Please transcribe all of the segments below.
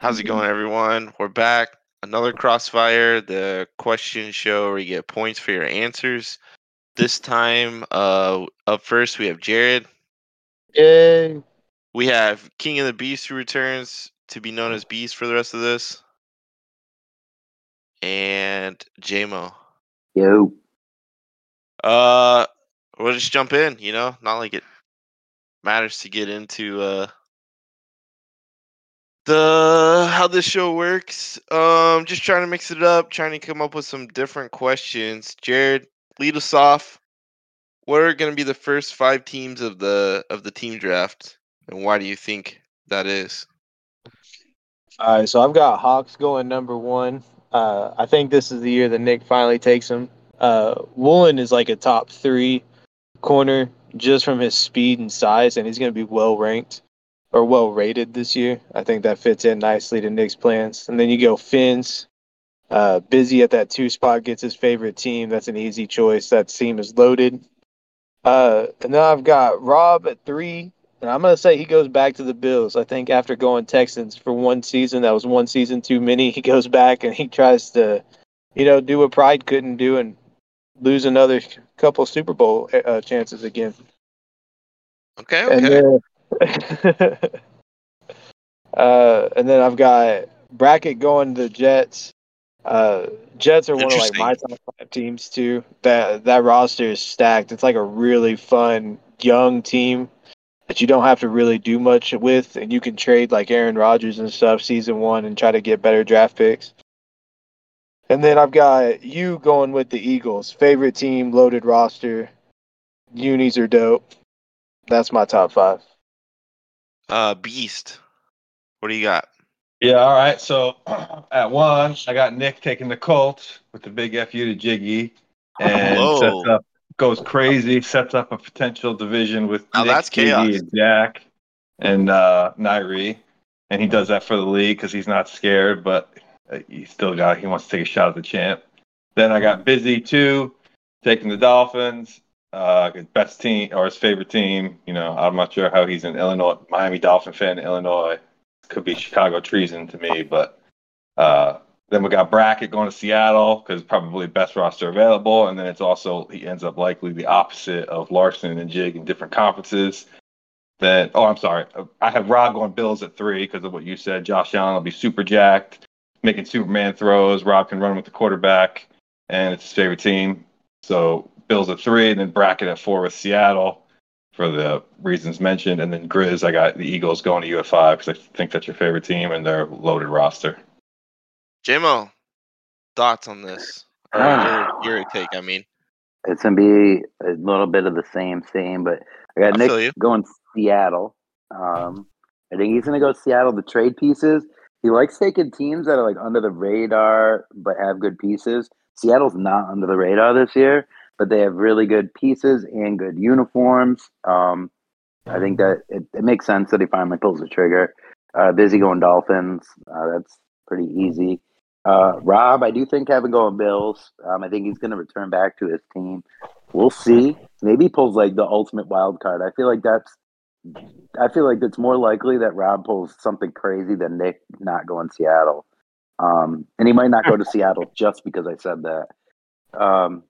How's it going, everyone? We're back. Another Crossfire, the question show where you get points for your answers. This time, uh, up first we have Jared. Yay. We have King of the Beast who returns to be known as Beast for the rest of this. And JMO. Yo. Uh, we'll just jump in. You know, not like it matters to get into uh the how this show works. Um, just trying to mix it up, trying to come up with some different questions. Jared, lead us off. What are going to be the first five teams of the of the team draft, and why do you think that is? All right, so I've got Hawks going number one. Uh, I think this is the year that Nick finally takes him. Uh, Woolen is like a top three corner just from his speed and size, and he's going to be well ranked or well rated this year. I think that fits in nicely to Nick's plans. And then you go Fins. Uh, busy at that two spot gets his favorite team. That's an easy choice. That team is loaded. Uh, and then I've got Rob at three. And I'm going to say he goes back to the Bills. I think after going Texans for one season, that was one season too many. He goes back and he tries to, you know, do what Pride couldn't do and lose another couple Super Bowl uh, chances again. Okay, And then, uh, and then I've got Brackett going to the Jets. Uh, Jets are one of like my top five teams too. That that roster is stacked. It's like a really fun young team that you don't have to really do much with, and you can trade like Aaron Rodgers and stuff season one and try to get better draft picks. And then I've got you going with the Eagles. Favorite team, loaded roster. Unis are dope. That's my top five. Uh, Beast. What do you got? Yeah, all right. So at one, I got Nick taking the Colts with the big FU to Jiggy and Whoa. sets up goes crazy, sets up a potential division with Now Nick, that's chaos. and Jack and uh Nairi. And he does that for the league because he's not scared, but uh, he still got he wants to take a shot at the champ. Then I got Busy two, taking the Dolphins. Uh, his best team or his favorite team. You know, I'm not sure how he's an Illinois Miami Dolphin fan in Illinois could be Chicago treason to me, but uh, then we got Brackett going to Seattle because probably best roster available, and then it's also he ends up likely the opposite of Larson and Jig in different conferences. Then oh, I'm sorry, I have Rob going Bills at three because of what you said. Josh Allen will be super jacked, making Superman throws. Rob can run with the quarterback, and it's his favorite team. So Bills at three, and then Brackett at four with Seattle for the reasons mentioned, and then Grizz, I got the Eagles going to U at five because I think that's your favorite team and their loaded roster. JMO, thoughts on this? Or Ah. your, your take, I mean. It's gonna be a little bit of the same, same, but I got I Nick going Seattle. Um, I think he's gonna go Seattle. The trade pieces. He likes taking teams that are like under the radar but have good pieces. Seattle's not under the radar this year, but they have really good pieces and good uniforms. Um, I think that it, it makes sense that he finally pulls the trigger. Uh, busy going Dolphins. Uh, that's pretty easy. Uh, Rob, I do think having going Bills. Um, I think he's going to return back to his team. We'll see. Maybe he pulls like the ultimate wild card. I feel like that's. I feel like it's more likely that Rob pulls something crazy than Nick not going Seattle. Um, and he might not go to Seattle just because I said that. Um,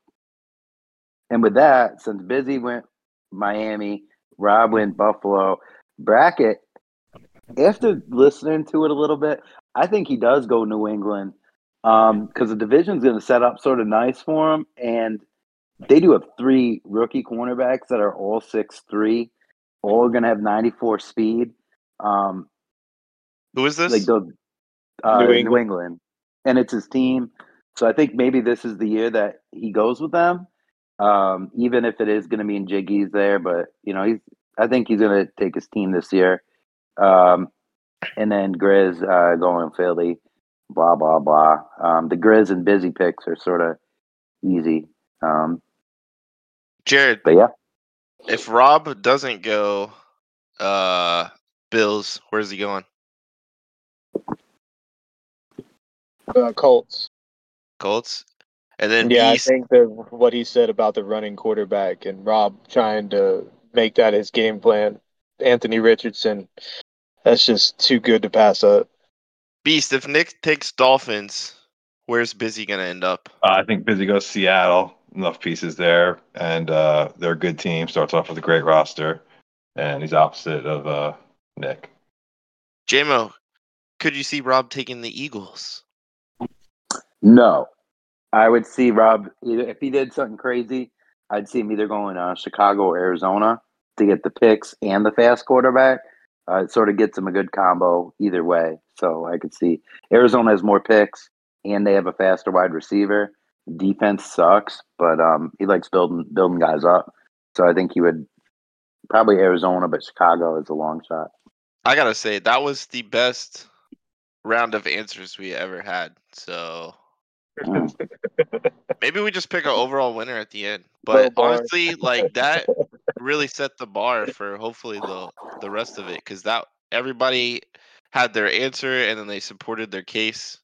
and with that, since Busy went Miami, Rob went Buffalo, Brackett. After listening to it a little bit, I think he does go New England because the division's going to set up sort of nice for him, and they do have three rookie cornerbacks that are all six three, all going to have ninety four speed. Um, Who is this? like the uh, New New, England. England. and it's his team. So I think maybe this is the year that he goes with them, um, even if it is going to be in Jiggy's there. But you know, he's I think he's going to take his team this year, um, and then Grizz uh, going Philly, blah blah blah. Um, the Grizz and Busy picks are sort of easy, um, Jared, but yeah, if Rob doesn't go uh Bills, where's he going? Uh, Colts. Colts? And then yeah, Beast, I think that what he said about the running quarterback and Rob trying to make that his game plan. Anthony Richardson, that's just too good to pass up. Beast, if Nick takes Dolphins, where's Busy gonna end up? Uh, I think Busy goes Seattle. Enough pieces there, and uh, they're a good team. Starts off with a great roster, and he's opposite of uh, Nick. JMO, could you see Rob taking the Eagles? No, I would see Rob if he did something crazy. I'd see him either going uh, Chicago or Arizona to get the picks and the fast quarterback. Uh, it sort of gets him a good combo either way. So I could see Arizona has more picks and they have a faster wide receiver. Defense sucks, but um, he likes building building guys up. So I think he would probably Arizona, but Chicago is a long shot. I gotta say that was the best round of answers we ever had. So Mm. maybe we just pick an overall winner at the end. But bar. honestly, like that really set the bar for hopefully the the rest of it because that everybody had their answer and then they supported their case.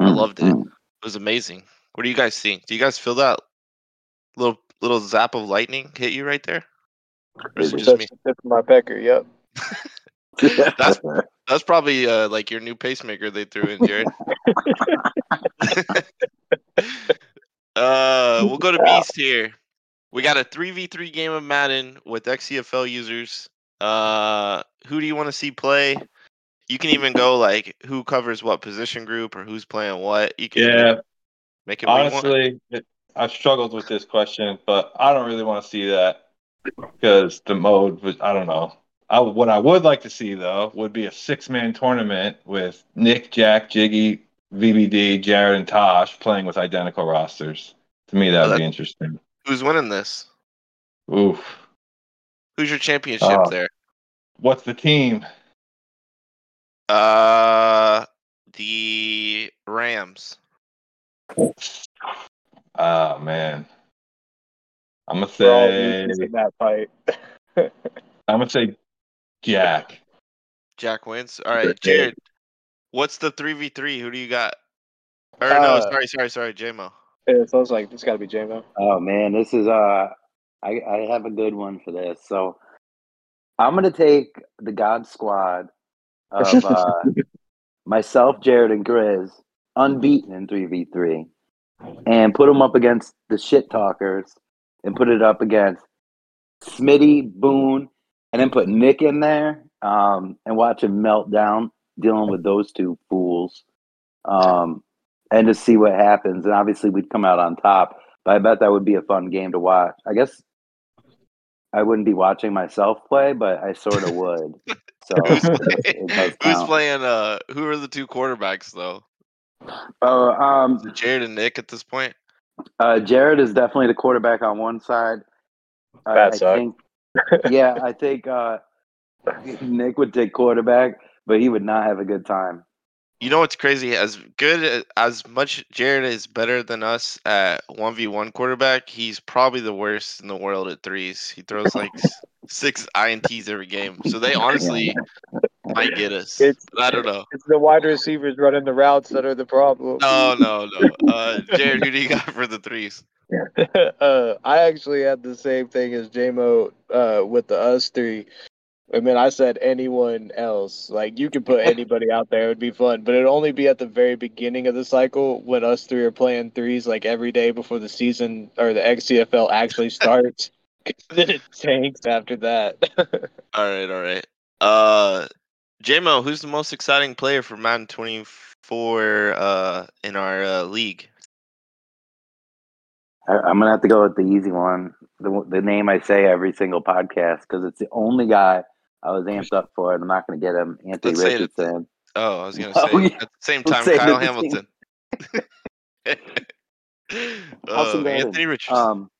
I loved it. Mm. It was amazing. What do you guys think? Do you guys feel that little little zap of lightning hit you right there? Or is it just me? Tip of my pecker. Yep. That's- That's probably uh, like your new pacemaker they threw in, Jared. uh, we'll go to Beast here. We got a three v three game of Madden with XCFL users. Uh, who do you want to see play? You can even go like who covers what position group or who's playing what. You can Yeah, make it what you want. honestly, it, I struggled with this question, but I don't really want to see that because the mode was. I don't know. I, what I would like to see though would be a six man tournament with Nick, Jack, Jiggy, VBD, Jared, and Tosh playing with identical rosters. To me, that Oh, would that- be interesting. Who's winning this? Oof. Who's your championship Oh. there? What's the team? Uh, the Rams. Oh man. I'm gonna say that fight. I'm gonna say Jack. Jack wins. All right, Jared. What's the three v three? Who do you got? Or no, Uh, sorry, sorry, sorry, JMO. Yeah, so I was like, it's got to be JMO. Oh man, this is uh I, I have a good one for this. So I'm gonna take the God Squad of uh, myself, Jared, and Grizz, unbeaten in three v three, and put them up against the shit talkers, and put it up against Smitty, Boone, and then put Nick in there, um, and watch him melt down dealing with those two fools, um, and to see what happens. And obviously, we'd come out on top. But I bet that would be a fun game to watch. I guess I wouldn't be watching myself play, but I sort of would. So Who's, it who's playing? Uh, who are the two quarterbacks though? Oh, um, Jared and Nick at this point? uh, Jared is definitely the quarterback on one side. I, That I sucked. think, yeah, I think uh, Nick would take quarterback, but he would not have a good time. You know what's crazy? As good as much Jared is better than us at one v one quarterback, he's probably the worst in the world at threes. He throws like six ints every game, so they honestly might get us. It's- I don't know. It's the wide receivers running the routes that are the problem. No, no, no. Uh, Jared, who do you got for the threes? uh, I actually had the same thing as JMO uh, with the us three. I mean, I said anyone else. Like, you could put anybody out there, it would be fun, but it'd only be at the very beginning of the cycle when us three are playing threes, like every day before the season or the XCFL actually starts. then it tanks after that. All right, all right. Uh, JMO, who's the most exciting player for Madden 24 uh, in our uh, league? I, I'm gonna have to go with the easy one, the the name I say every single podcast because it's the only guy I was amped up for, and I'm not gonna get him. Anthony Let's at the- Richardson. Oh, I was gonna Oh, say yeah. at the same Let's time, Kyle the same- Hamilton. Also uh. Anthony Richardson. Um,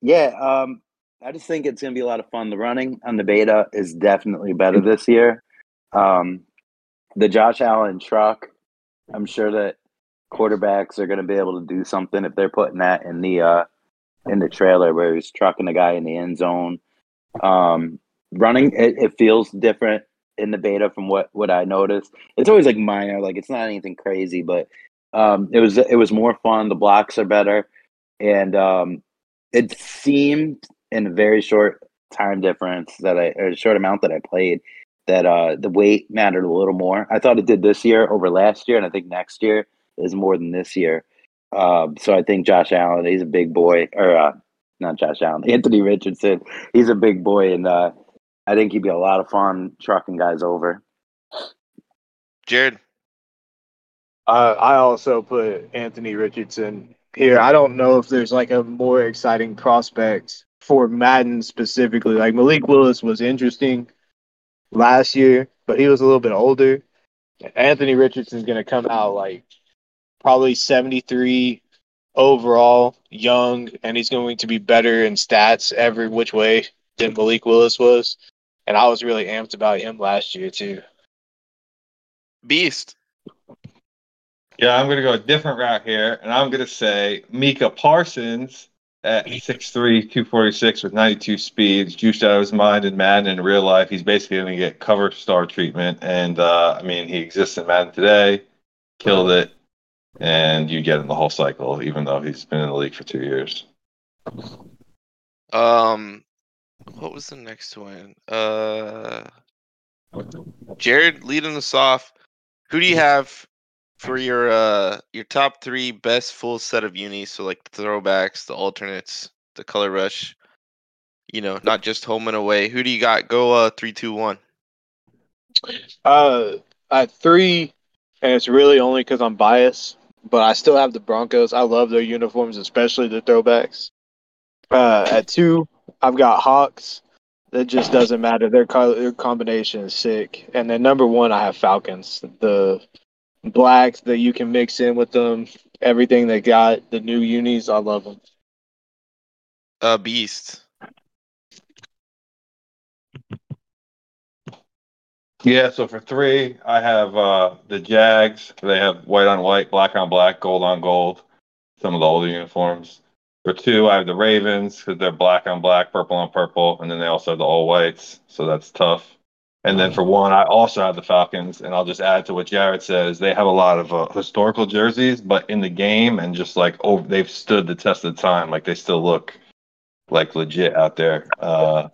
yeah, um, I just think it's going to be a lot of fun. The running on the beta is definitely better this year. Um, the Josh Allen truck, I'm sure that quarterbacks are going to be able to do something if they're putting that in the uh, in the trailer where he's trucking the guy in the end zone. Um, running, it, it feels different in the beta from what what I noticed. It's always like minor, like it's not anything crazy, but um, it was it was more fun. The blocks are better, and um, it seemed in a very short time difference that I or short amount that I played that uh, the weight mattered a little more. I thought it did this year over last year, and I think next year is more than this year. Um, so I think Josh Allen, he's a big boy, or uh, not Josh Allen, Anthony Richardson, he's a big boy, and uh, I think he'd be a lot of fun trucking guys over. Jared. Uh, I also put Anthony Richardson here. I don't know if there's like a more exciting prospect for Madden specifically. Like Malik Willis was interesting last year, but he was a little bit older. Anthony Richardson's going to come out like probably 73 overall, young, and he's going to be better in stats every which way than Malik Willis was. And I was really amped about him last year too. Beast. Yeah, I'm going to go a different route here, and I'm going to say Micah Parsons at 6'3", 246 with 92 speeds, juiced out of his mind in Madden. In real life, he's basically going to get cover star treatment. And, uh, I mean, he exists in Madden today, killed it, and you get him the whole cycle, even though he's been in the league for two years. Um, what was the next one? Uh, Jared leading us off. Who do you have for your uh your top three best full set of unis? So like the throwbacks, the alternates, the color rush. You know, not just home and away. Who do you got? Go uh three, two, one. Uh, at three, and it's really only because I'm biased, but I still have the Broncos. I love their uniforms, especially the throwbacks. Uh, at two, I've got Hawks. That just doesn't matter. Their, co- their combination is sick. And then number one, I have Falcons. The blacks that you can mix in with them, everything they got, the new unis, I love them. Uh, Beast. Yeah, so for three, I have uh, the Jags. They have white on white, black on black, gold on gold. Some of the older uniforms. For two, I have the Ravens because they're black on black, purple on purple, and then they also have the all whites, so that's tough. And then for one, I also have the Falcons, and I'll just add to what Jared says. They have a lot of uh, historical jerseys, but in the game and just like oh, they've stood the test of time. Like they still look like legit out there. Uh,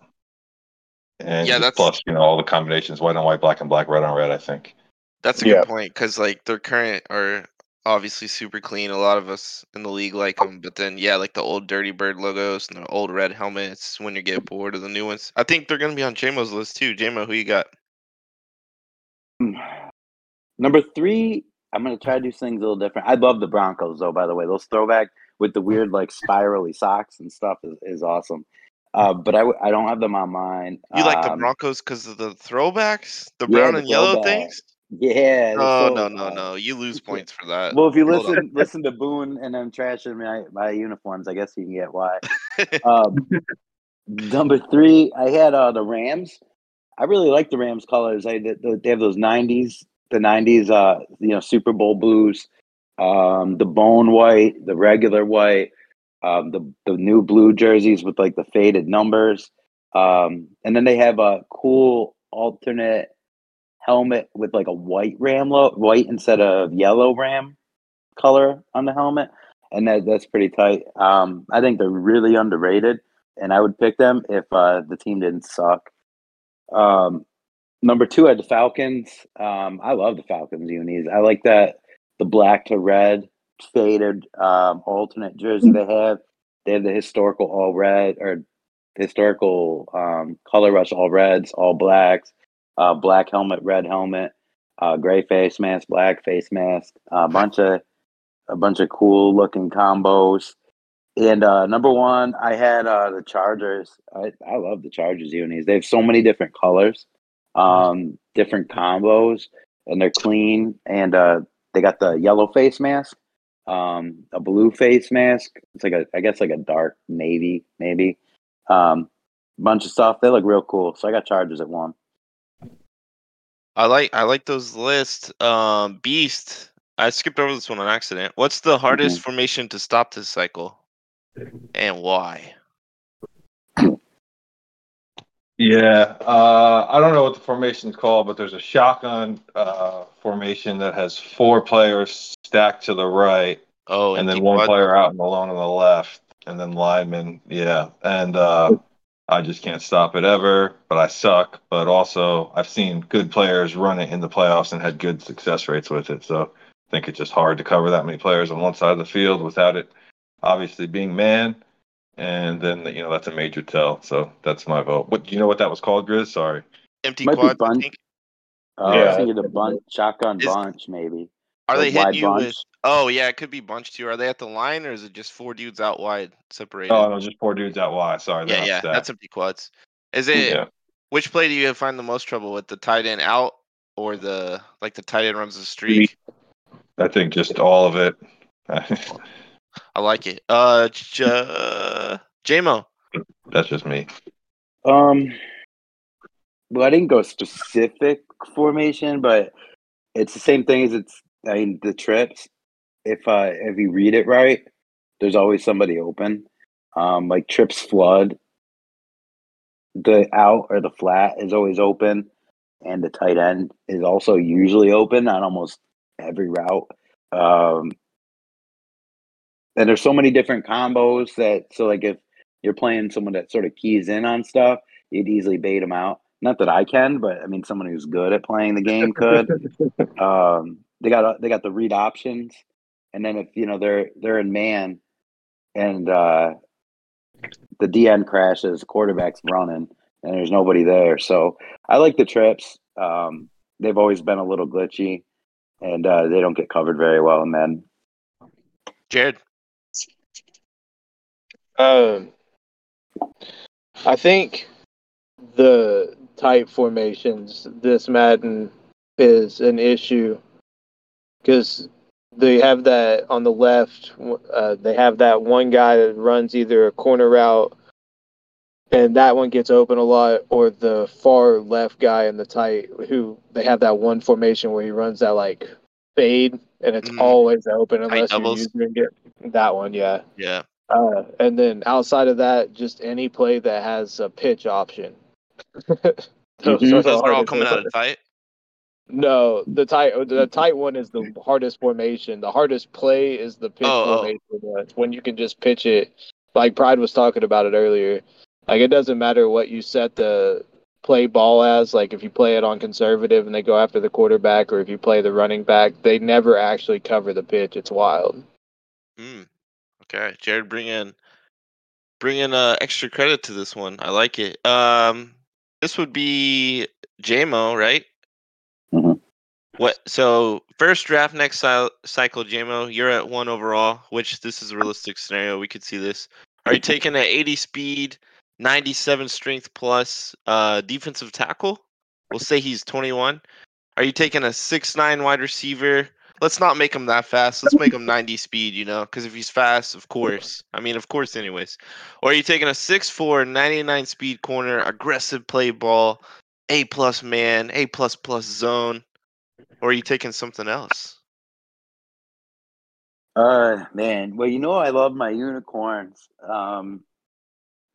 and Yeah, that's- plus, you know, all the combinations: white on white, black on black, red on red. I think. That's a Yeah. good point because like their current are obviously super clean. A lot of us in the league like them, but then yeah, like the old Dirty Bird logos and the old red helmets. When you get bored of the new ones, I think they're gonna be on JMO's list too. JMO, who you got? Number three, I'm gonna try to do things a little different. I love the Broncos though. By the way, those throwback with the weird like spirally socks and stuff is, is awesome. Uh, but I don't have them on mine. You like the Um, Broncos because of the throwbacks, the yeah, brown the and yellow things? Yeah. they're No, so, no, no, uh, no. You lose points for that. Well, if you Hold on. listen listen to Boone and them trashing my my uniforms, I guess you can get why. Um, number three, I had uh, the Rams. I really like the Rams colors. I they, they have those '90s, the '90s, uh, you know, Super Bowl blues, um, the bone white, the regular white, um, the the new blue jerseys with like the faded numbers, um, and then they have a cool alternate helmet with like a white ram lo- white instead of yellow ram color on the helmet and that that's pretty tight. Um i think they're really underrated and i would pick them if uh the team didn't suck. Um number two I had the falcons. Um i love the falcons unis i like that the black to red faded um alternate jersey they have. They have the historical all red or historical um color rush all reds all blacks uh, black helmet, red helmet, uh, gray face mask, black face mask, a bunch of a bunch of cool looking combos. And uh, number one, I had uh, the Chargers. I, I love the Chargers unis. They have so many different colors, um, different combos, and they're clean. And uh, they got the yellow face mask, um, a blue face mask. It's like a, I guess like a dark navy, maybe. Um, bunch of stuff. They look real cool. So I got Chargers at one. I like I like those lists. Um, Beast. I skipped over this one on accident. What's the hardest formation to stop this cycle, and why? Yeah, uh, I don't know what the formation's called, but there's a shotgun uh, formation that has four players stacked to the right, Oh, and then one player out and alone on the left, and then lineman. Yeah, and uh, I just can't stop it ever, but I suck. But also, I've seen good players run it in the playoffs and had good success rates with it. So I think it's just hard to cover that many players on one side of the field without it obviously being man. And then, you know, that's a major tell. So that's my vote. What do you know what that was called, Grizz? Sorry. Empty Might be quad. I think. Uh, I Yeah. was thinking the bunch, shotgun Is- bunch, maybe. Are they Like hitting wide you with? Oh yeah, it could be bunch too. Are they at the line or is it just four dudes out wide separated? Oh, no, just four dudes out wide. Sorry. yeah, yeah, that's empty quads. Is it? Yeah. Which play do you find the most trouble with? The tight end out or the like the tight end runs the streak? I think just all of it. I like it. Uh, J- uh JMO. that's just me. Um, well, I didn't go specific formation, but it's the same thing as it's. I mean, the trips. If uh, if you read it right, there's always somebody open. Um, like trips flood. The out or the flat is always open, and the tight end is also usually open on almost every route. Um, and there's so many different combos that so like if you're playing someone that sort of keys in on stuff, you'd easily bait them out. Not that I can, but I mean someone who's good at playing the game could. um, they got they got the read options, and then if you know they're they're in man, and uh, the DN crashes, quarterback's running, and there's nobody there. So I like the trips. Um, they've always been a little glitchy, and uh, they don't get covered very well in men. Jared. Um, I think the tight formations this Madden is an issue because they have that on the left. Uh, they have that one guy that runs either a corner route, and that one gets open a lot, or the far left guy in the tight who they have that one formation where he runs that like fade, and it's Mhm. always open unless you're doubles. using it. That one, yeah. Yeah. Uh, and then outside of that, just any play that has a pitch option. Those Mhm. are Those are all coming out ones. of tight. No, the tight the tight one is the hardest formation. The hardest play is the pitch Oh, oh. formation. It's when you can just pitch it. Like Pride was talking about it earlier. Like it doesn't matter what you set the play ball as. Like if you play it on conservative and they go after the quarterback, or if you play the running back, they never actually cover the pitch. It's wild. Mm. Okay, Jared, bring in bring in uh, extra credit to this one. I like it. Um, this would be JMO, right? What? So first draft next cycle, JMO, you're at one overall. Which this is a realistic scenario. We could see this. Are you taking an 80 speed, 97 strength plus uh, defensive tackle? We'll say he's 21. Are you taking a six nine wide receiver? Let's not make him that fast. Let's make him 90 speed, you know, because if he's fast, of course. I mean, of course, anyways. Or are you taking a 6'4, 99 speed corner, aggressive play ball, A plus man, A plus plus zone? Or are you taking something else? Uh, man. Well, you know, I love my unicorns. Um,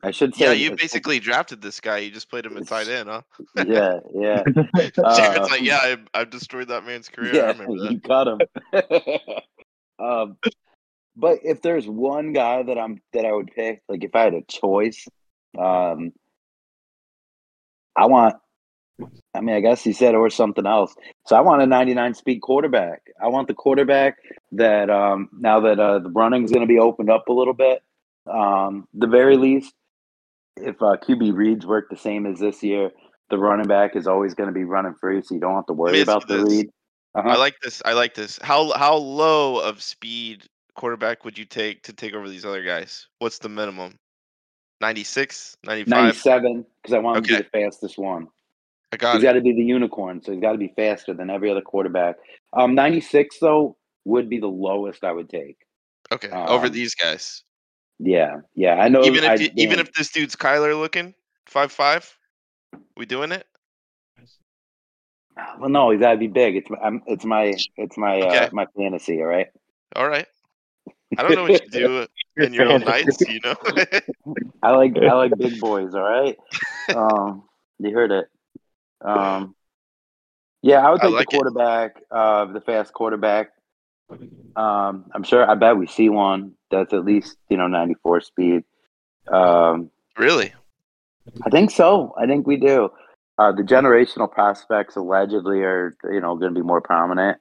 I should say, Yeah, you basically drafted this guy. You just played him at tight end, huh? yeah, yeah, Uh, like, yeah, I, I've destroyed that man's career. I yeah. remember that. You got him. um, but if there's one guy that I'm that I would pick, like if I had a choice, um, I want. I mean, I guess he said or something else. So I want a 99 speed quarterback. I want the quarterback that um, now that uh, the running's going to be opened up a little bit, um, the very least, if uh, QB reads work the same as this year, the running back is always going to be running free, so you don't have to worry about the read. Uh-huh. I like this. I like this. How how low of speed quarterback would you take to take over these other guys? What's the minimum? 96, 95? 97 because I want him to be the fastest one. I got He's it. got to be the unicorn, so he's got to be faster than every other quarterback. Um, 96 though would be the lowest I would take. Okay, over um, these guys. Yeah, yeah, I know. Even if I, you- even if this dude's Kyler looking five five, we doing it? well, no, he's got to be big. It's my, I'm, it's my, it's my, uh, my fantasy. All right. All right. I don't know what you do in your own nights. You know. I like, I like big boys. All right. Um, you heard it. Um, yeah, I would I take like the it. quarterback, uh, the fast quarterback. Um, I'm sure. I bet we see one that's at least you know 94 speed. Um, really? I think so. I think we do. Uh, the generational prospects allegedly are, you know, going to be more prominent.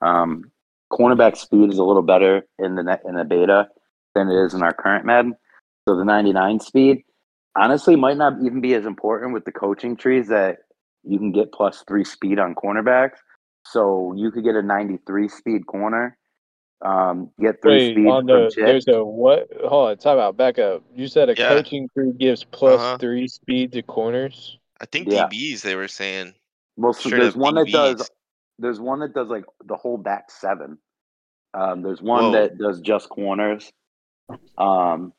Um, cornerback speed is a little better in the net, in the beta than it is in our current Madden. So the 99 speed, honestly, might not even be as important with the coaching trees that you can get plus three speed on cornerbacks. So you could get a 93 speed corner, um, get three Wait, speed on from the there's a what? Hold on, time out. Back up. You said a Yeah. coaching crew gives plus Uh-huh. three speed to corners. I think Yeah. DBs they were saying. Well, so there's up one that does. There's one that does like the whole back seven. Um, there's one Whoa. that does just corners. Um,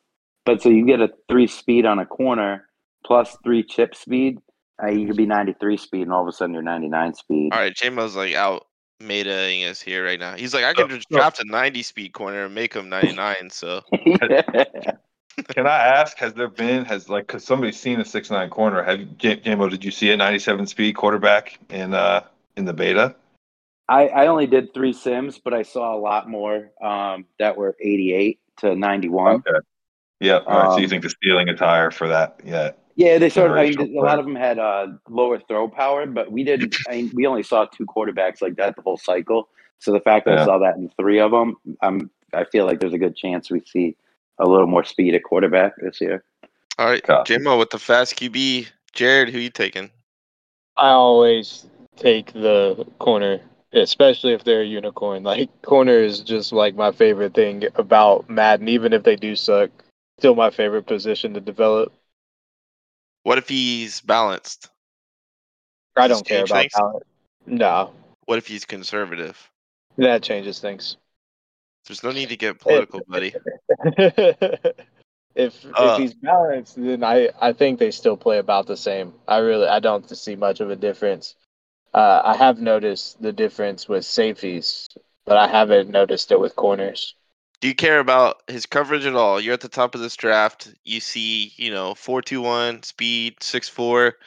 but so you get a three speed on a corner plus three chip speed. Uh, you could be 93 speed, and all of a sudden you're 99 speed. All right, J-Mo's like out metaing us here right now. He's like, I could So- just so- draft a 90 speed corner and make him 99. So Can I ask? Has there been has like because somebody's seen a six nine corner? Have J- Jamo? Did you see a ninety seven speed quarterback in uh in the beta? I, I only did three sims, but I saw a lot more um, that were 88 to 91. Okay. Yeah. All right. so you Um, think the stealing a tire for that? Yeah. Yeah, they sort of. I mean, a lot of them had uh, lower throw power, but we did. I mean, we only saw two quarterbacks like that the whole cycle. So the fact that I saw that in three of them, I'm. I feel like there's a good chance we see a little more speed at quarterback this year. all right, Copy. J-Mo with the fast QB. Jared, who you taking? I always take the corner, especially if they're a unicorn. Like corner is just like my favorite thing about Madden, even if they do suck. Still my favorite position to develop. What if he's balanced? I don't care about things? talent. No, What if he's conservative? that changes things. There's no need to get political, buddy. if Uh, if he's balanced, then I I think they still play about the same. I really I don't see much of a difference. Uh, I have noticed the difference with safeties, but I haven't noticed it with corners. Do you care about his coverage at all? You're at the top of this draft. You see, you know, four two one speed, six four.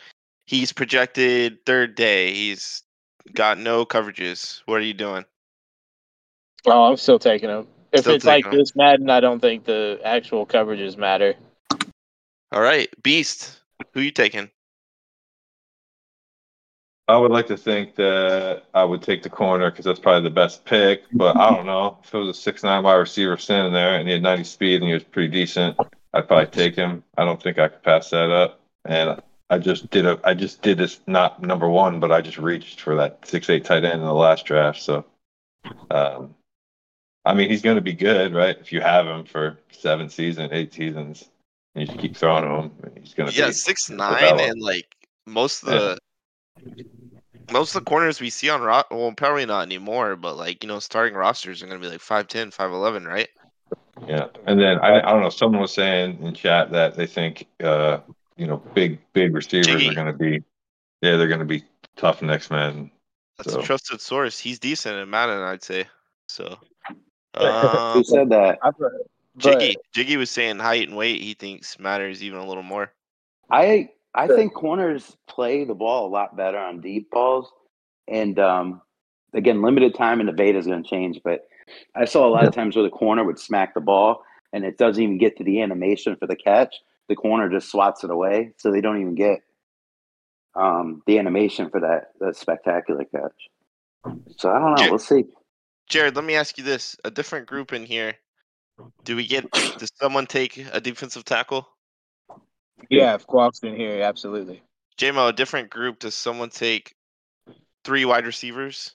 He's projected third day. He's got no coverages. What are you doing? Oh, I'm still taking him. If Still it's like 'em. this Madden, I don't think the actual coverages matter. All right, Beast. Who you taking? I would like to think that I would take the corner because that's probably the best pick. But I don't know if it was a six nine wide receiver standing there and he had ninety speed and he was pretty decent. I'd probably take him. I don't think I could pass that up. And I just did a I just did this not number one, but I just reached for that six eight tight end in the last draft. So, um, I mean he's going to be good, right? If you have him for seven seasons, eight seasons, and you just keep throwing him, he's going to Yeah, be six nine, and like most of the most of the corners we see on ro- well, probably not anymore, but like you know, starting rosters are gonna be like 5'10", 5'11", right? Yeah, and then I, I don't know. Someone was saying in chat that they think uh, you know big big receivers Jiggy. are going to be yeah they're going to be tough next man. That's So- a trusted source. He's decent in Madden, I'd say. So, Who um, said that? I've, Jiggy, Jiggy was saying height and weight. He thinks matters even a little more. I I think corners play the ball a lot better on deep balls, and um, again, limited time in the beta is going to change. But I saw a lot of times where the corner would smack the ball, and it doesn't even get to the animation for the catch. The corner just swats it away, so they don't even get um, the animation for that that spectacular catch. So I don't know. Jer- We'll see. Jared, let me ask you this: a different group in here. Do we get? Does someone take a defensive tackle? Yeah, if Qualk's in here, absolutely. JMO, a different group. Does someone take three wide receivers?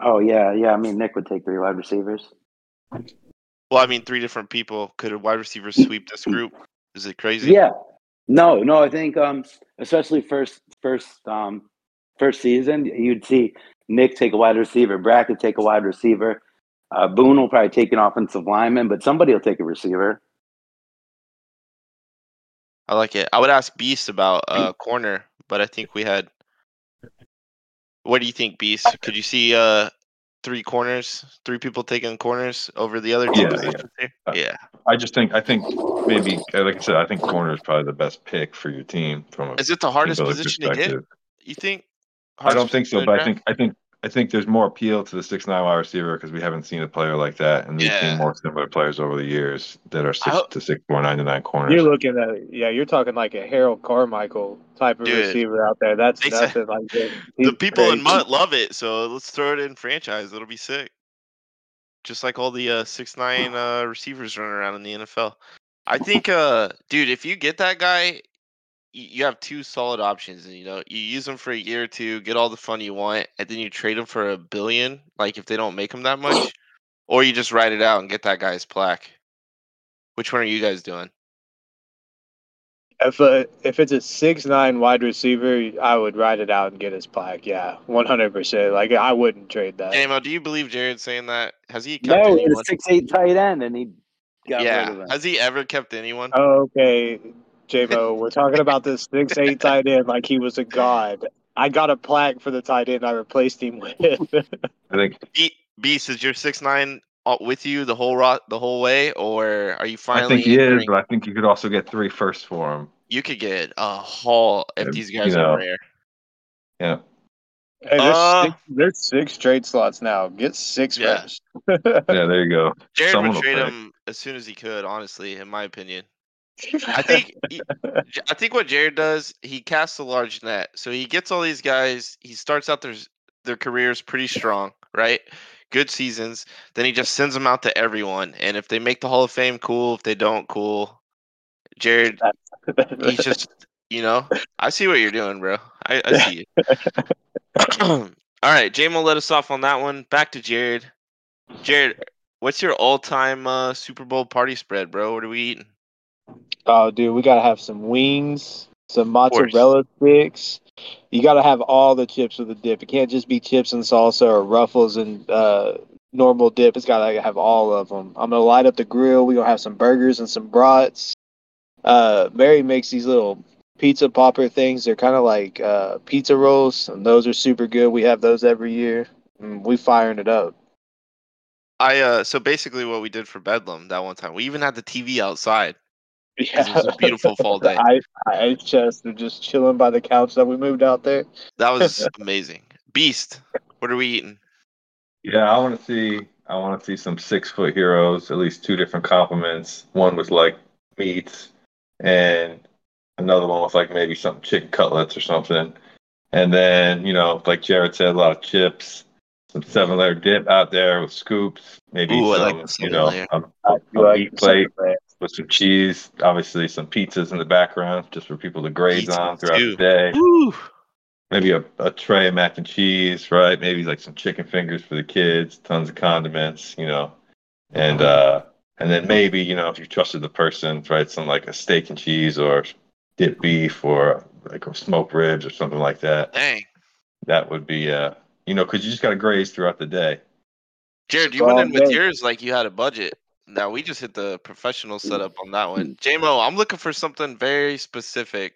Oh yeah, yeah. I mean, Nick would take three wide receivers. Well, I mean, three different people. Could a wide receiver sweep this group? Is it crazy? Yeah. No, no, I think um especially first first um first season, you'd see Nick take a wide receiver, Brackett take a wide receiver. Uh, Boone will probably take an offensive lineman, but somebody will take a receiver. I like it. I would ask Beast about uh corner, but I think we had. What do you think, Beast? Could you see uh three corners, three people taking corners over the other two Yeah, positions here? Uh, Yeah. I just think I think maybe uh, like I said I think corner is probably the best pick for your team from a Is it the hardest position to get? You think? I don't think so, position to but I think I think I think there's more appeal to the six nine wide receiver because we haven't seen a player like that, and we've Yeah. seen more similar players over the years that are six hope- to six four ninety nine corners. You're looking at yeah, you're talking like a Harold Carmichael type of Dude. receiver out there. That's Exact- nothing like that. the He's people in crazy. Mutt love it, so let's throw it in franchise. It'll be sick. Just like all the uh, six nine uh, receivers running around in the NFL. I think, uh, dude, if you get that guy, y- you have two solid options. And you know, you use them for a year or two, get all the fun you want, and then you trade them for a billion. Like if they don't make them that much, or you just write it out and get that guy's plaque. Which one are you guys doing? If a, if it's a six nine wide receiver, I would write it out and get his plaque. Yeah, one hundred percent. Like I wouldn't trade that. Jamo, do you believe Jared saying that? Has he kept No, he had anyone? a six eight tight end, and he got rid of yeah. Has he ever kept anyone? Okay, JMO, we're talking about this six eight tight end like he was a god. I got a plaque for the tight end I replaced him with. I think Be- Beast, is your six nine with you the whole rot the whole way, or are you finally? I think he is, but I think you could also get three firsts for him. You could get a haul if Yeah, these you guys know. are rare. Yeah, Hey, there's, Uh, six, there's six trade slots now. Get six Yeah. first. yeah. There you go. Jared Someone would trade pick. him as soon as he could. Honestly, in my opinion, I think I think what Jared does, he casts a large net. So he gets all these guys. He starts out their their careers pretty strong, right? Good seasons. Then he just sends them out to everyone. And if they make the Hall of Fame, cool. If they don't, cool. Jared, he's just you know i see what you're doing bro i, I see you all right jamo let us off on that one back to jared jared what's your all-time uh, super bowl party spread bro what are we eating Oh, dude, we gotta have some wings, some mozzarella sticks. You gotta have all the chips with the dip. It can't just be chips and salsa or ruffles and uh, normal dip. It's gotta have all of them. I'm gonna light up the grill. We gonna have some burgers and some brats. Uh, Mary makes these little pizza popper things. They're kind of like uh, pizza rolls, and those are super good. We have those every year. We firing it up. i uh so basically what we did for bedlam that one time we even had the tv outside Yeah, it was a beautiful fall day. I I just just chilling by the couch that we moved out there. that was amazing beast what are we eating Yeah, I want to see. I want to see some six foot heroes. At least two different compliments. One with like meats, and another one with like maybe some chicken cutlets or something. And then you know, like Jared said, a lot of chips, some seven layer dip out there with scoops. Maybe Ooh, I some, like the you know, seven-layer. a, You A like meat plate. something, with some cheese. Obviously, some pizzas in the background just for people to graze Pizza, on throughout too. the day. Woo. maybe a, a tray of mac and cheese, right? Maybe like some chicken fingers for the kids, tons of condiments, you know, and uh, and then maybe you know if you trusted the person, right? Some like a steak and cheese or dip beef or like a smoked ribs or something like that. dang That would be uh, you know, because you just got to graze throughout the day. Jared, you went in with Strong yours like you had a budget. Now we just hit the professional setup on that one. JMO, I'm looking for something very specific.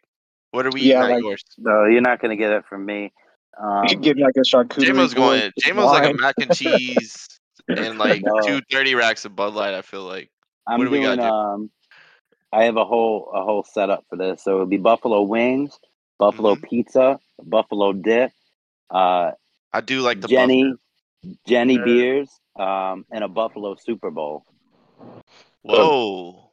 What are we Yeah, eating like- yours? No, you're not going to get it from me. Um, You can get like a charcuterie. JMO's going. JMO's like a mac and cheese and like No. two thirty racks of Bud Light. I feel like. I'm What do we got, doing. Um, I have a whole a whole setup for this. So it'll be buffalo wings, buffalo Mhm. pizza, buffalo dip, uh, I do like the Genny, Genny Yeah. beers, um, and a buffalo Super Bowl. Whoa.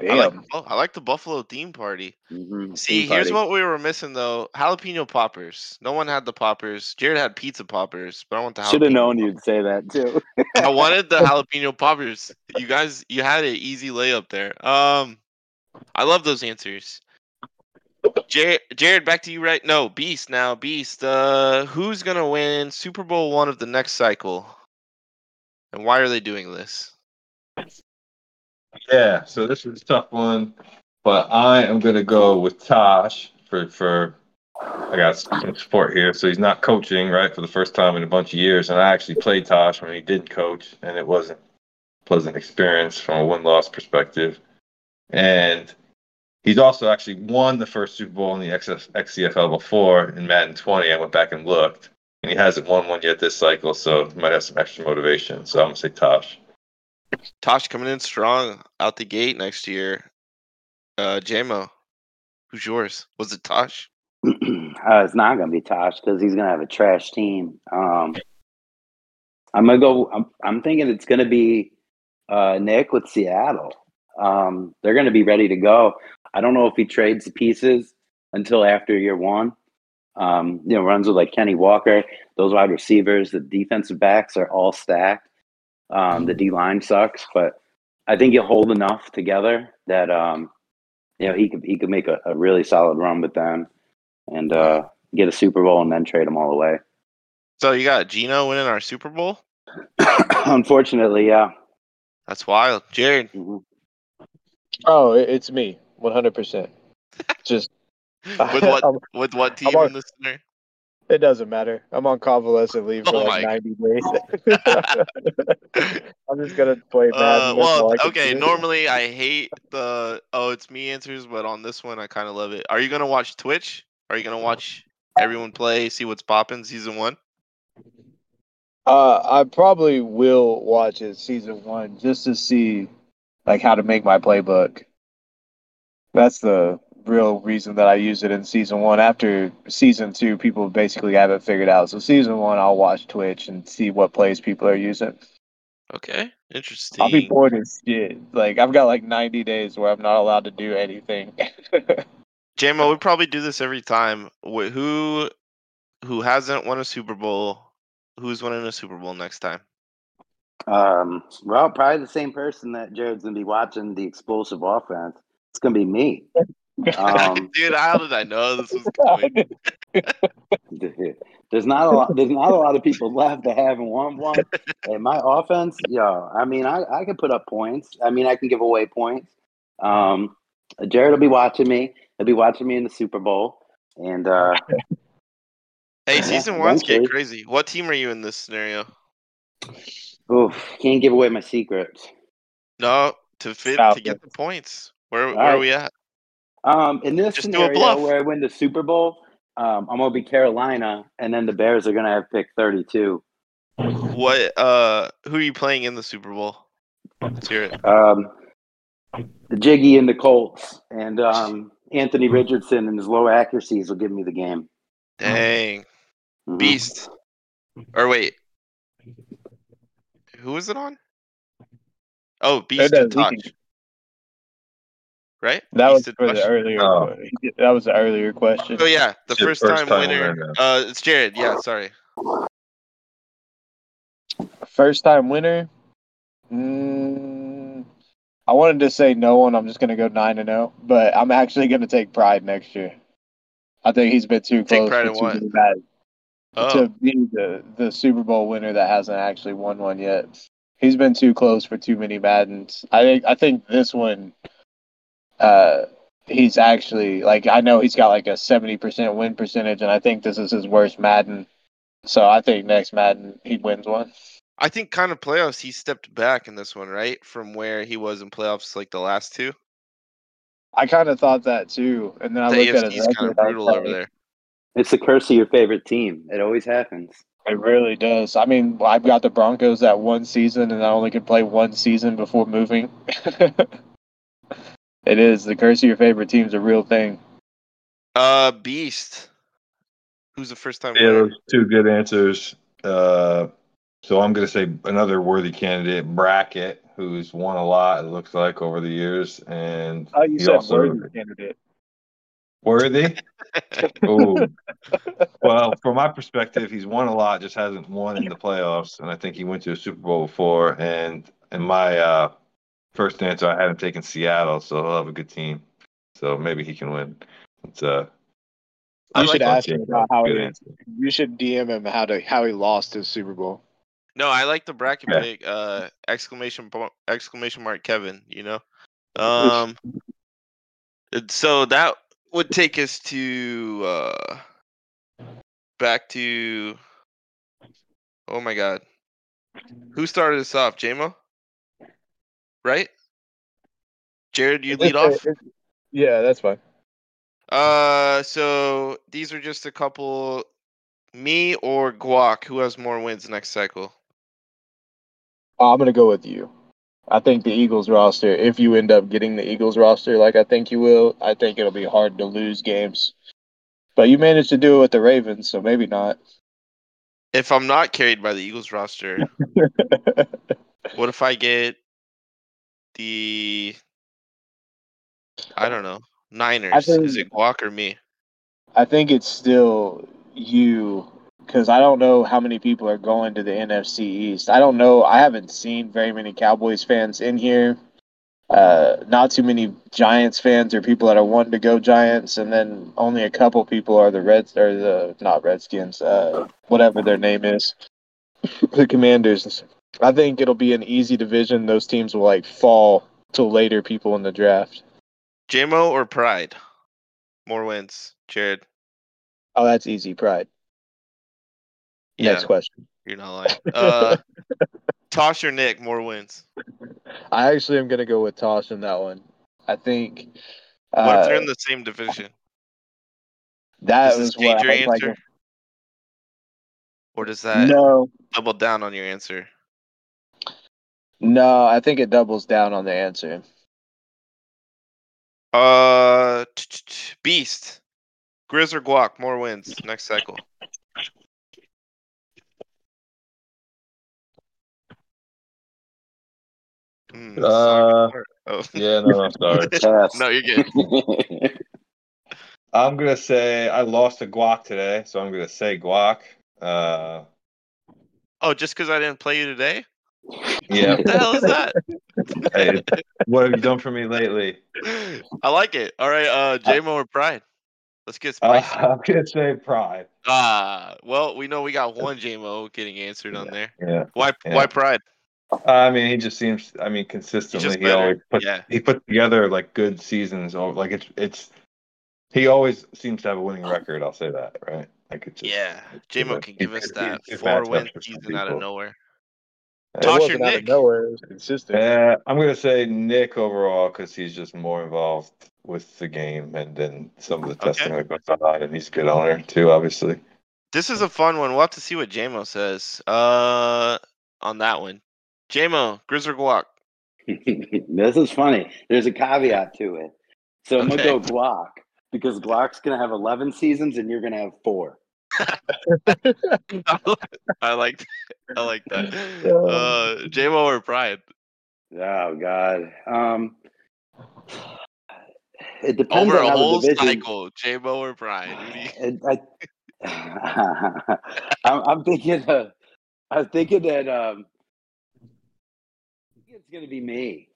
I like, Damn. oh, I like the Buffalo theme party. Mm-hmm. See, here's what we were missing though: jalapeno poppers. No one had the poppers. Jared had pizza poppers, but I want the. Should have known poppers. you'd say that too. I wanted the jalapeno poppers. You guys, you had an easy layup there. Um, I love those answers. Jared, Jared, back to you right. No, Beast now. Beast. Uh, who's gonna win Super Bowl one of the next cycle? And why are they doing this? Yeah, so this is a tough one, but I am gonna go with Tosh for for. I got some support here, so he's not coaching right for the first time in a bunch of years, and I actually played Tosh when he didn't coach, and it wasn't a pleasant experience from a win loss perspective. And he's also actually won the first Super Bowl in the XF, XCFL before in Madden 20. I went back and looked, and he hasn't won one yet this cycle, so he might have some extra motivation. So I'm gonna say Tosh. Tosh coming in strong out the gate next year. Uh, JMO, who's yours? Was it Tosh? uh, it's not to be Tosh because he's to have a trash team. Um, I'm to go. I'm, I'm thinking it's to be uh, Nick with Seattle. Um, they're to be ready to go. I don't know if he trades the pieces until after year one. Um, you know, runs with like Kenny Walker, those wide receivers, the defensive backs are all stacked. Um, the D line sucks, but I think he'll hold enough together that um, you know he could he could make a, a really solid run with them and uh, get a Super Bowl and then trade them all away. So you got Gino winning our Super Bowl? Unfortunately, yeah. That's wild. Jared, Mhm. Oh, it's me, one hundred percent. Just with what with what team on- in this scenario? It doesn't matter. I'm on convalescent leave for Oh like my- ninety days. I'm just gonna play Madden. Uh, well, all I can okay. Normally, I hate the oh, it's me answers, but on this one, I kind of love it. Are you gonna watch Twitch? Are you gonna watch everyone play, see what's popping, season one? Uh, I probably will watch it season one just to see like how to make my playbook. That's the real reason that I use it in season one. After season two, people basically have it figured out. So season one, I'll watch Twitch and see what plays people are using. Okay, interesting. I'll be bored as shit. Like I've got like 90 days where I'm not allowed to do anything. JMO, we probably do this every time. Who who hasn't won a Super Bowl? Who's winning a Super Bowl next time? Um, well, probably the same person that Jared's going to be watching the explosive offense. It's going to be me. Um, Dude, how did I know this was coming? there's not a lot. There's not a lot of people left to haven't won one. And my offense, yo, I mean, I, I can put up points. I mean, I can give away points. Um, Jared will be watching me. He'll be watching me in the Super Bowl. And uh, Hey, Yeah, season one's get crazy. What team are you in this scenario? oof, can't give away my secrets. No, to fit to get the points. Where where Alright. are we at? Um, in this Just do a scenario bluff. where I win the Super Bowl, um, I'm gonna be Carolina, and then the Bears are gonna have pick 32. What uh who are you playing in the Super Bowl? Let's hear it. Um, the Jiggy and the Colts, and um, Anthony Richardson and his low accuracies will give me the game. Dang. Mhm. Beast. Or wait. Who was it on? Oh, Beast no, and we can- Touch. Right? that was for the earlier. Oh. That was the earlier question. Oh yeah, the first, first time, time winner. winner Uh it's Jared, yeah, sorry. First time winner. Mm, I wanted to say no one. I'm just gonna go nine and zero, but I'm actually gonna take Pride next year. I think he's been too Take close pride for too many bad Oh. to be the the Super Bowl winner that hasn't actually won one yet. He's been too close for too many Maddens. I think I think this one, uh, he's actually like I know he's got like a seventy percent win percentage, and I think this is his worst Madden. So I think next Madden he wins one. I think kind of playoffs he stepped back in this one, right? From where he was in playoffs like the last two. I kind of thought that too, and then I The looked at his kind of record. Brutal over there. It's the curse of your favorite team. It always happens. It really does. I mean, I've got the Broncos that one season, and I only could play one season before moving. it is the curse of your favorite team's a real thing. Uh Beast. Who's the first time Yeah, winner? those two good answers. Uh, so I'm going to say another worthy candidate, Brackett, who's won a lot. It looks like over the years, and Oh, you he said also worthy candidate. worthy. Ooh. well, from my perspective, he's won a lot, just hasn't won in the playoffs, and I think he went to a Super Bowl before. And in my uh, first answer, I had him taking Seattle, so he'll have a good team. So maybe he can win. It's uh, You like should that. ask him about how he. answer. You should DM him how to how he lost his Super Bowl. No, I like the Brackett Yeah. pick. Uh, exclamation po- exclamation mark Kevin. You know, um, and so that would take us to uh, back to. Oh my God, who started us off? JMO, right? Jared, you lead off. Yeah, that's fine. Uh, so these are just a couple. Me or Guac, who has more wins next cycle? Oh, I'm gonna go with you. I think the Eagles roster. If you end up getting the Eagles roster, like I think you will, I think it'll be hard to lose games. But you managed to do it with the Ravens, so maybe not. If I'm not carried by the Eagles roster, what if I get the I don't know Niners? think- Is it Guac or me? I think it's still you because I don't know how many people are going to the NFC East. I don't know. I haven't seen very many Cowboys fans in here. Uh, not too many Giants fans or people that are wanting to go Giants, and then only a couple people are the Reds or the not Redskins, uh, whatever their name is, the Commanders. I think it'll be an easy division. Those teams will like fall to later people in the draft. JMO or Pride? More wins, Jared. Oh, that's easy. Pride. Next question. you're not lying. Uh, Tosh or Nick? More wins. I actually am gonna go with Tosh in that one. I think What if they're uh, in the same division? that Does was what your I was like. answer? Or does that No, double down on your answer? No, I think it doubles down on the answer. Uh, t- t- t- Beast, Grizz or Guac? More wins next cycle. Hmm, Uh. Oh. Yeah, no, I'm sorry. No, you're good. I'm gonna say I lost to Guac today, so I'm gonna say Guac. Uh, Oh, just because I didn't play you today? Yeah. What the hell is that? hey, what have you done for me lately? I like it. All right, uh, JMO or Pride? Let's get Uh, spicy. I'm gonna say Pride. Ah, well, we know we got one JMO getting answered on there. Yeah. Why? Yeah. Why Pride? I mean, he just seems. I mean, consistently, he always put Yeah. he put together like good seasons. Or like it's it's. He always seems to have a winning record. I'll say that, right? Like it's just, Yeah, JMO can give us that four win season out of nowhere. It Tosh or wasn't out of Nick? nowhere. Consistent. Yeah, I'm gonna say Nick overall because he's just more involved with the game and then some of the Okay. testing that goes on, and he's a good owner too, obviously. This is a fun one. We'll have to see what JMO says. Uh, on that one, JMO, Grizz or Guac? this is funny. There's a caveat to it. So I'm gonna go Guac because Guac's gonna have 11 seasons and you're gonna have four. I like, I like that. Uh, JMO or Pride? Oh God. Um, it depends Over on a how whole the division. cycle, JMO or Pride? You- It, I, I'm, I'm thinking. Uh, I'm thinking that um, it's gonna be me.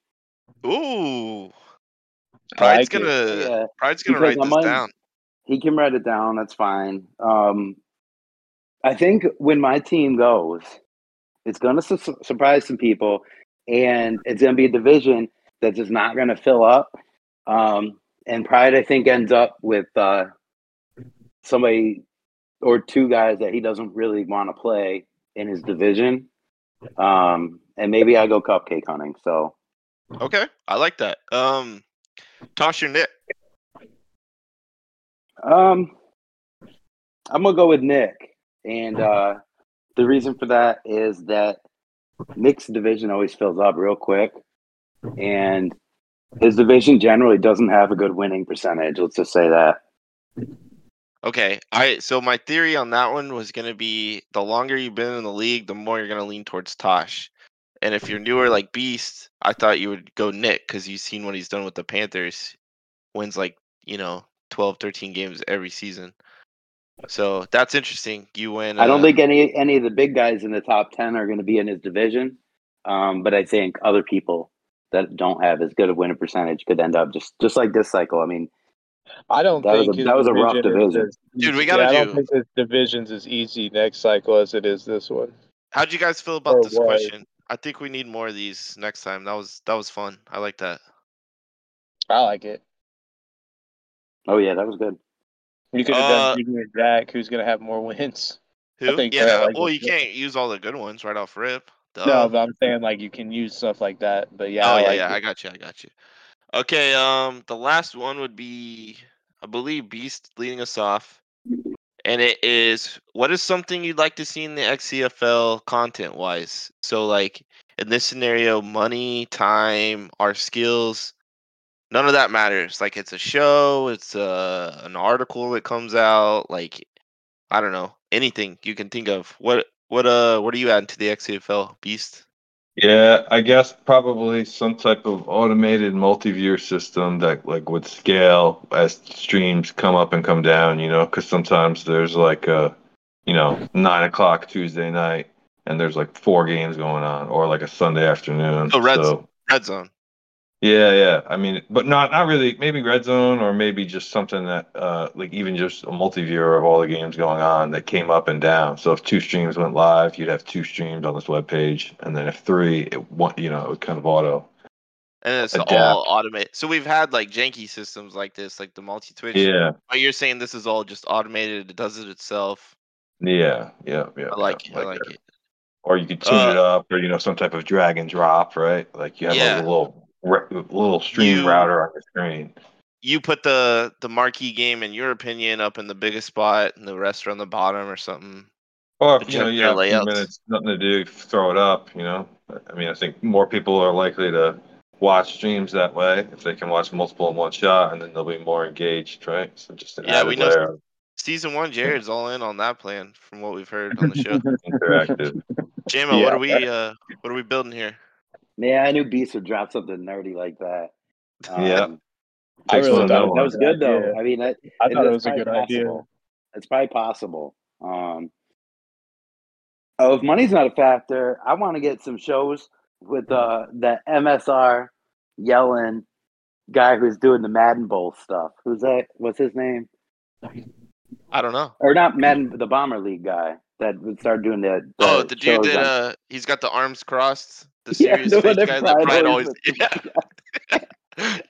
Ooh, Pride's like gonna, Yeah, Pride's gonna because write I'm this on- down. He can write it down. That's fine. Um, I think when my team goes, it's going to su- surprise some people, and it's going to be a division that's just not going to fill up. Um, and Pride, I think, ends up with uh, somebody or two guys that he doesn't really want to play in his division. Um, and maybe I go cupcake hunting. So Okay, I like that. Um, Tosh or Nick? Um, I'm gonna go with Nick, and uh, the reason for that is that Nick's division always fills up real quick, and his division generally doesn't have a good winning percentage. Let's just say that. Okay, I so my theory on that one was gonna be the longer you've been in the league, the more you're gonna lean towards Tosh. And if you're newer like Beast, I thought you would go Nick because you've seen what he's done with the Panthers. Wins like, you know, 12, 13 games every season. So that's interesting. You win. I don't uh, think any any of the big guys in the top ten are going to be in his division, um, but I think other people that don't have as good a winning percentage could end up just just like this cycle. I mean, I don't That was a- that was a rough division. as Dude, we gotta yeah, I do- don't think his division's as easy next cycle as it is this one. How'd you guys feel about Or this was. question? I think we need more of these next time. That was that was fun. I like that. I like it. Oh yeah, that was good. You could have Uh, done Junior Jack, who's gonna have more wins. Who? think yeah. Brett likes well, you can't use all the good ones right off rip. No, but I'm saying like you can use stuff like that. But yeah, oh I yeah, like yeah. it. I got you. I got you. Okay. Um, the last one would be, I believe, Beast leading us off, and it is what is something you'd like to see in the XCFL content wise. So like in this scenario, money, time, our skills. None of that matters. Like it's a show, it's uh, an article that comes out. Like I don't know anything you can think of. What what uh what are you adding to the XCFL Beast? Yeah, I guess probably some type of automated multi-viewer system that like would scale as streams come up and come down. You know, because sometimes there's like a, you know, nine o'clock Tuesday night, and there's like four games going on, or like a Sunday afternoon. Oh, Red so, Red Zone. Yeah, yeah. I mean, but not not really. Maybe red zone, or maybe just something that, uh, like even just a multi-viewer of all the games going on that came up and down. So if two streams went live, you'd have two streams on this web page, and then if three, it one, you know, it would kind of auto. And it's Adapt. all automated. So we've had like janky systems like this, like the multi Twitch. Yeah, But you're saying this is all just automated. It does it itself. yeah, yeah, yeah. I like yeah, it. I like that. it. Or you could tune Uh, it up, or you know, some type of drag and drop, right? Like you have Yeah. a little re- little stream You- router on your screen. You put the the marquee game in your opinion up in the biggest spot, and the rest are on the bottom or something. Or if you know check you their have layouts. minutes, nothing to do, throw it up. You know, I mean, I think more people are likely to watch streams that way if they can watch multiple in one shot, and then they'll be more engaged, right? So just an Yeah, we know- layer of Season one, Jared's all in on that plan from what we've heard on the show. interactive. JMO, Yeah, what are we uh what are we building here? Yeah, I knew Beast would drop something nerdy like that. Yeah. Um, I really thought to that was good though. I mean, that, I it- thought it was a good probably idea. It's probably possible. Um, oh, if money's not a factor, I want to get some shows with uh, that MSR yelling guy who's doing the Madden Bowl stuff. Who's that? What's his name? I don't know. Or not Madden, the Bomber League guy that would start doing the. the oh, the dude that uh he's got the arms crossed. The Yeah, serious face that guy that Brian always yeah.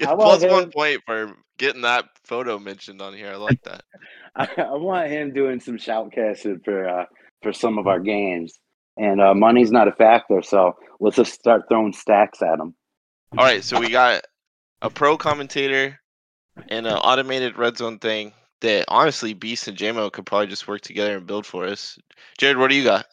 Yeah, plus one point for getting that photo mentioned on here. I like that. I, I want him doing some shoutcasting for uh, for some of our games. And uh, money's not a factor, so let's just start throwing stacks at him. All right, so we got a pro commentator and an automated red zone thing that honestly Beast and JMO could probably just work together and build for us. Jared, what do you got?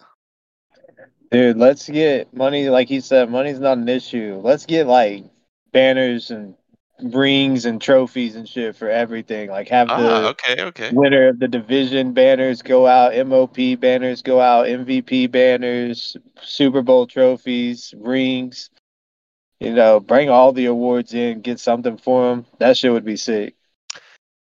Dude, let's get money. Like he said, money's not an issue. Let's get like banners and rings and trophies and shit for everything. Like have Ah, the okay, okay. winner of the division banners go out, MOP banners go out, MVP banners, Super Bowl trophies, rings. You know, bring all the awards in, get something for them. That shit would be sick.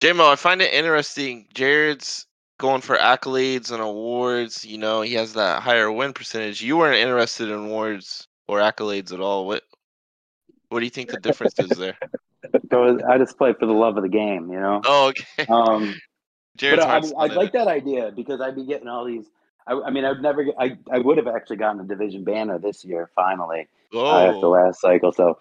JMO, I find it interesting. Jared's going for accolades and awards. You know, he has that higher win percentage. You weren't interested in awards or accolades at all. What what do you think the difference is there? I just play for the love of the game, you know. Oh, okay. Um, Jared's but I, I like that idea because I'd be getting all these. I, I mean, I'd never. Get, I I would have actually gotten a division banner this year finally uh, after Oh, last cycle. So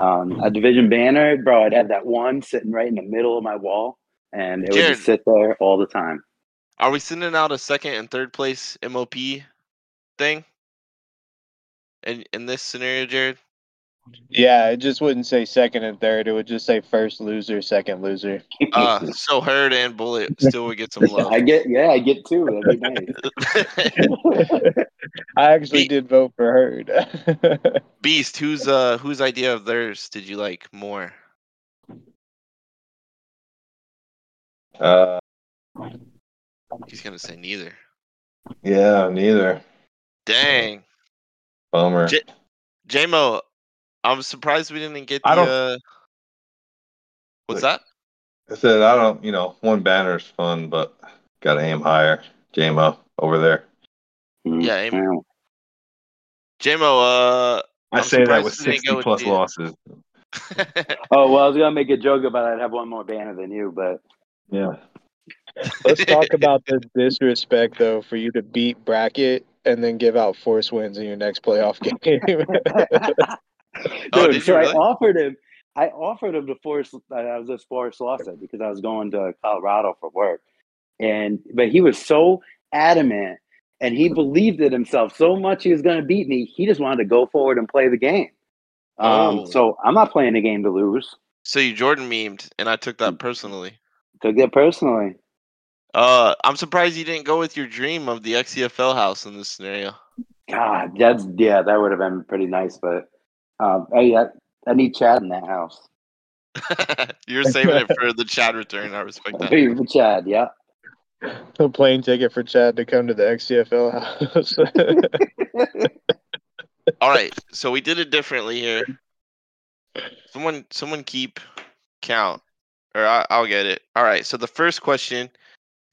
um, a division banner, bro. I'd have that one sitting right in the middle of my wall, and it would just sit there all the time. Are we sending out a second and third place MOP thing? In in this scenario, Jared? Yeah, it just wouldn't say second and third. It would just say first loser, second loser. Uh, so Herd and Bullet still would get some love. I get, yeah, I get two. That'd be nice. I actually He- did vote for Hurd. Beast, whose uh whose idea of theirs did you like more? Uh, He's gonna say neither. yeah, neither. Dang. Bummer. J- JMO, I'm surprised we didn't get the I don't- uh what's Like- that? I said I don't. You know, one banner is fun, but got to aim higher. JMO over there. Yeah, aim- Yeah. JMO, uh I I'm say that with we sixty go with plus the- losses. Oh well, I was gonna make a joke about I'd have one more banner than you, but Yeah. Let's talk about the disrespect though for you to beat Brackett and then give out force wins in your next playoff game. Dude, Oh, so really? I offered him. I offered him to force. I was just forced lost it because I was going to Colorado for work, and but he was so adamant and he believed in himself so much he was going to beat me. He just wanted to go forward and play the game. Um, Oh. So I'm not playing the game to lose. so you Jordan memed and I took that personally. Took it personally. Uh I'm surprised you didn't go with your dream of the XCFL house in this scenario. God, that's yeah, that would have been pretty nice, but um, I I, I need Chad in that house. You're saving it for the Chad return. I respect that. Wait for Chad, yeah. A plane ticket for Chad to come to the XCFL house. All right, so we did it differently here. Someone, someone keep count, or I, I'll get it. All right. So the first question,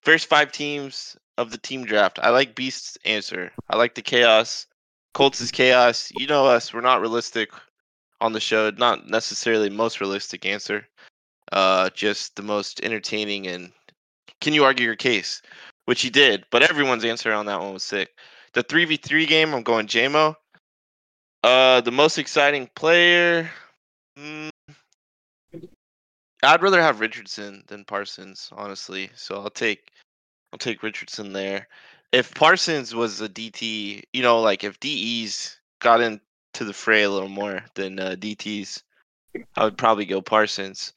first five teams of the team draft. I like Beast's answer. I like the chaos. Colts is chaos. You know us. We're not realistic on the show. Not necessarily most realistic answer. Uh, just the most entertaining and can you argue your case? Which he did, but everyone's answer on that one was sick. The three v three game, I'm going JMO. Uh, the most exciting player. Mm, I'd rather have Richardson than Parsons, honestly. So I'll take I'll take Richardson there. If Parsons was a DT, you know, like if DEs got into the fray a little more than uh, DTs, I would probably go Parsons.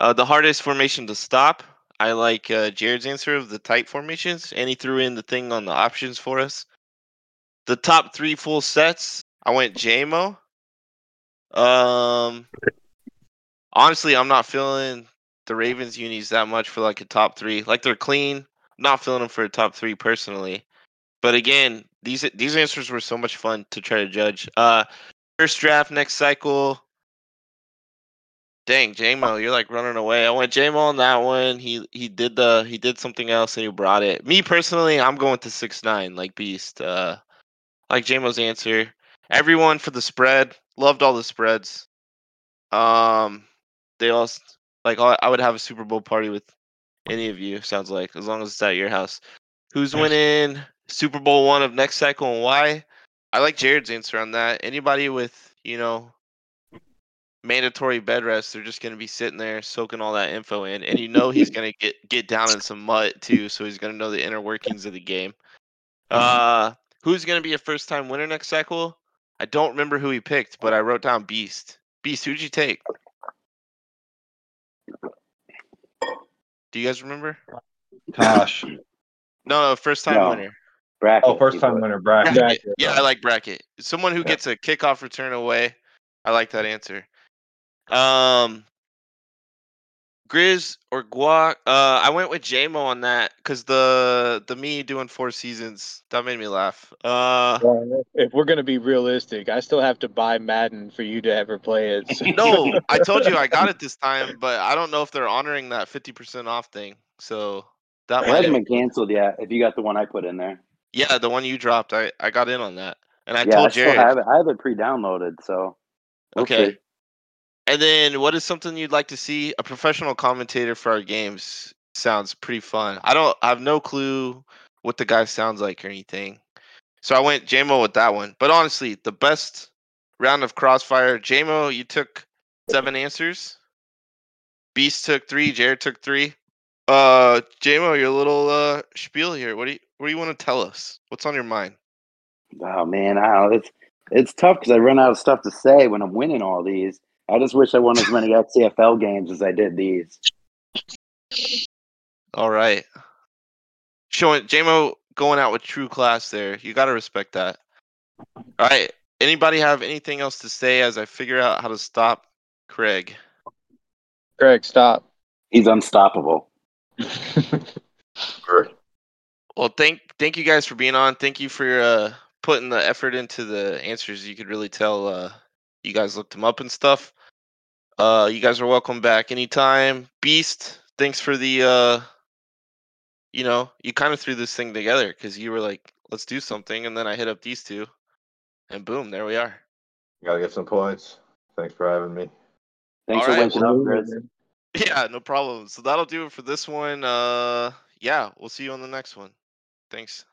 Uh, the hardest formation to stop, I like uh, Jared's answer of the tight formations, and he threw in the thing on the options for us. The top three full sets, I went JMO. Um, honestly, I'm not feeling the Ravens unis that much for like a top three. Like they're clean. Not feeling them for a top three personally. But again, these these answers were so much fun to try to judge. Uh, first draft next cycle. Dang, JMO, you're like running away. I went JMO on that one. He he did the he did something else and he brought it. Me personally, I'm going to six nine like Beast. Uh, like JMO's answer. Everyone for the spread. Loved all the spreads. Um, they all like I I would have a Super Bowl party with any of you. Sounds like as long as it's at your house. Who's winning Super Bowl one of next cycle and why? I like Jared's answer on that. Anybody with you know mandatory bed rest, they're just gonna be sitting there soaking all that info in, and you know he's gonna get get down in some mud too, so he's gonna know the inner workings of the game. Uh, who's gonna be a first time winner next cycle? I don't remember who he picked, but I wrote down Beast. Beast, who'd you take? Do you guys remember? Tosh. No, no, first time No. winner. Brackett. Oh, first time winner, Brackett. Brackett. Brackett. Yeah, I like Brackett. Someone who Yeah. gets a kickoff return away. I like that answer. Um, Grizz or Guac. Uh, I went with JMO on that because the the me doing four seasons that made me laugh. Uh, Well, if we're gonna be realistic, I still have to buy Madden for you to ever play it. so- no, I told you I got it this time, but I don't know if they're honoring that fifty percent off thing. So that It hasn't been canceled yet. If you got the one I put in there, yeah, the one you dropped, I I got in on that, and I yeah, I told still Jared. have it. I have it pre-downloaded, so we'll Okay. And then, what is something you'd like to see? A professional commentator for our games sounds pretty fun. I don't, I have no clue what the guy sounds like or anything. So I went JMO with that one. But honestly, the best round of Crossfire, JMO, you took seven answers. Beast took three. Jared took three. Uh, JMO, your little uh spiel here. What do you, what do you want to tell us? What's on your mind? Oh man, I. It's it's tough because I run out of stuff to say when I'm winning all these. I just wish I won as many XCFL games as I did these. All right. Showing JMO going out with true class there. You got to respect that. All right. Anybody have anything else to say as I figure out how to stop Craig? Craig, stop. He's unstoppable. Well, thank thank you guys for being on. Thank you for uh, putting the effort into the answers. You could really tell uh, you guys looked them up and stuff. Uh, you guys are welcome back anytime. Beast, thanks for the uh, you know, you kind of threw this thing together because you were like, let's do something, and then I hit up these two, and boom, there we are. Gotta get some points. Thanks for having me. Thanks All for right, waking up, Grizz. Yeah, no problem. So that'll do it for this one. Uh, yeah, we'll see you on the next one. Thanks.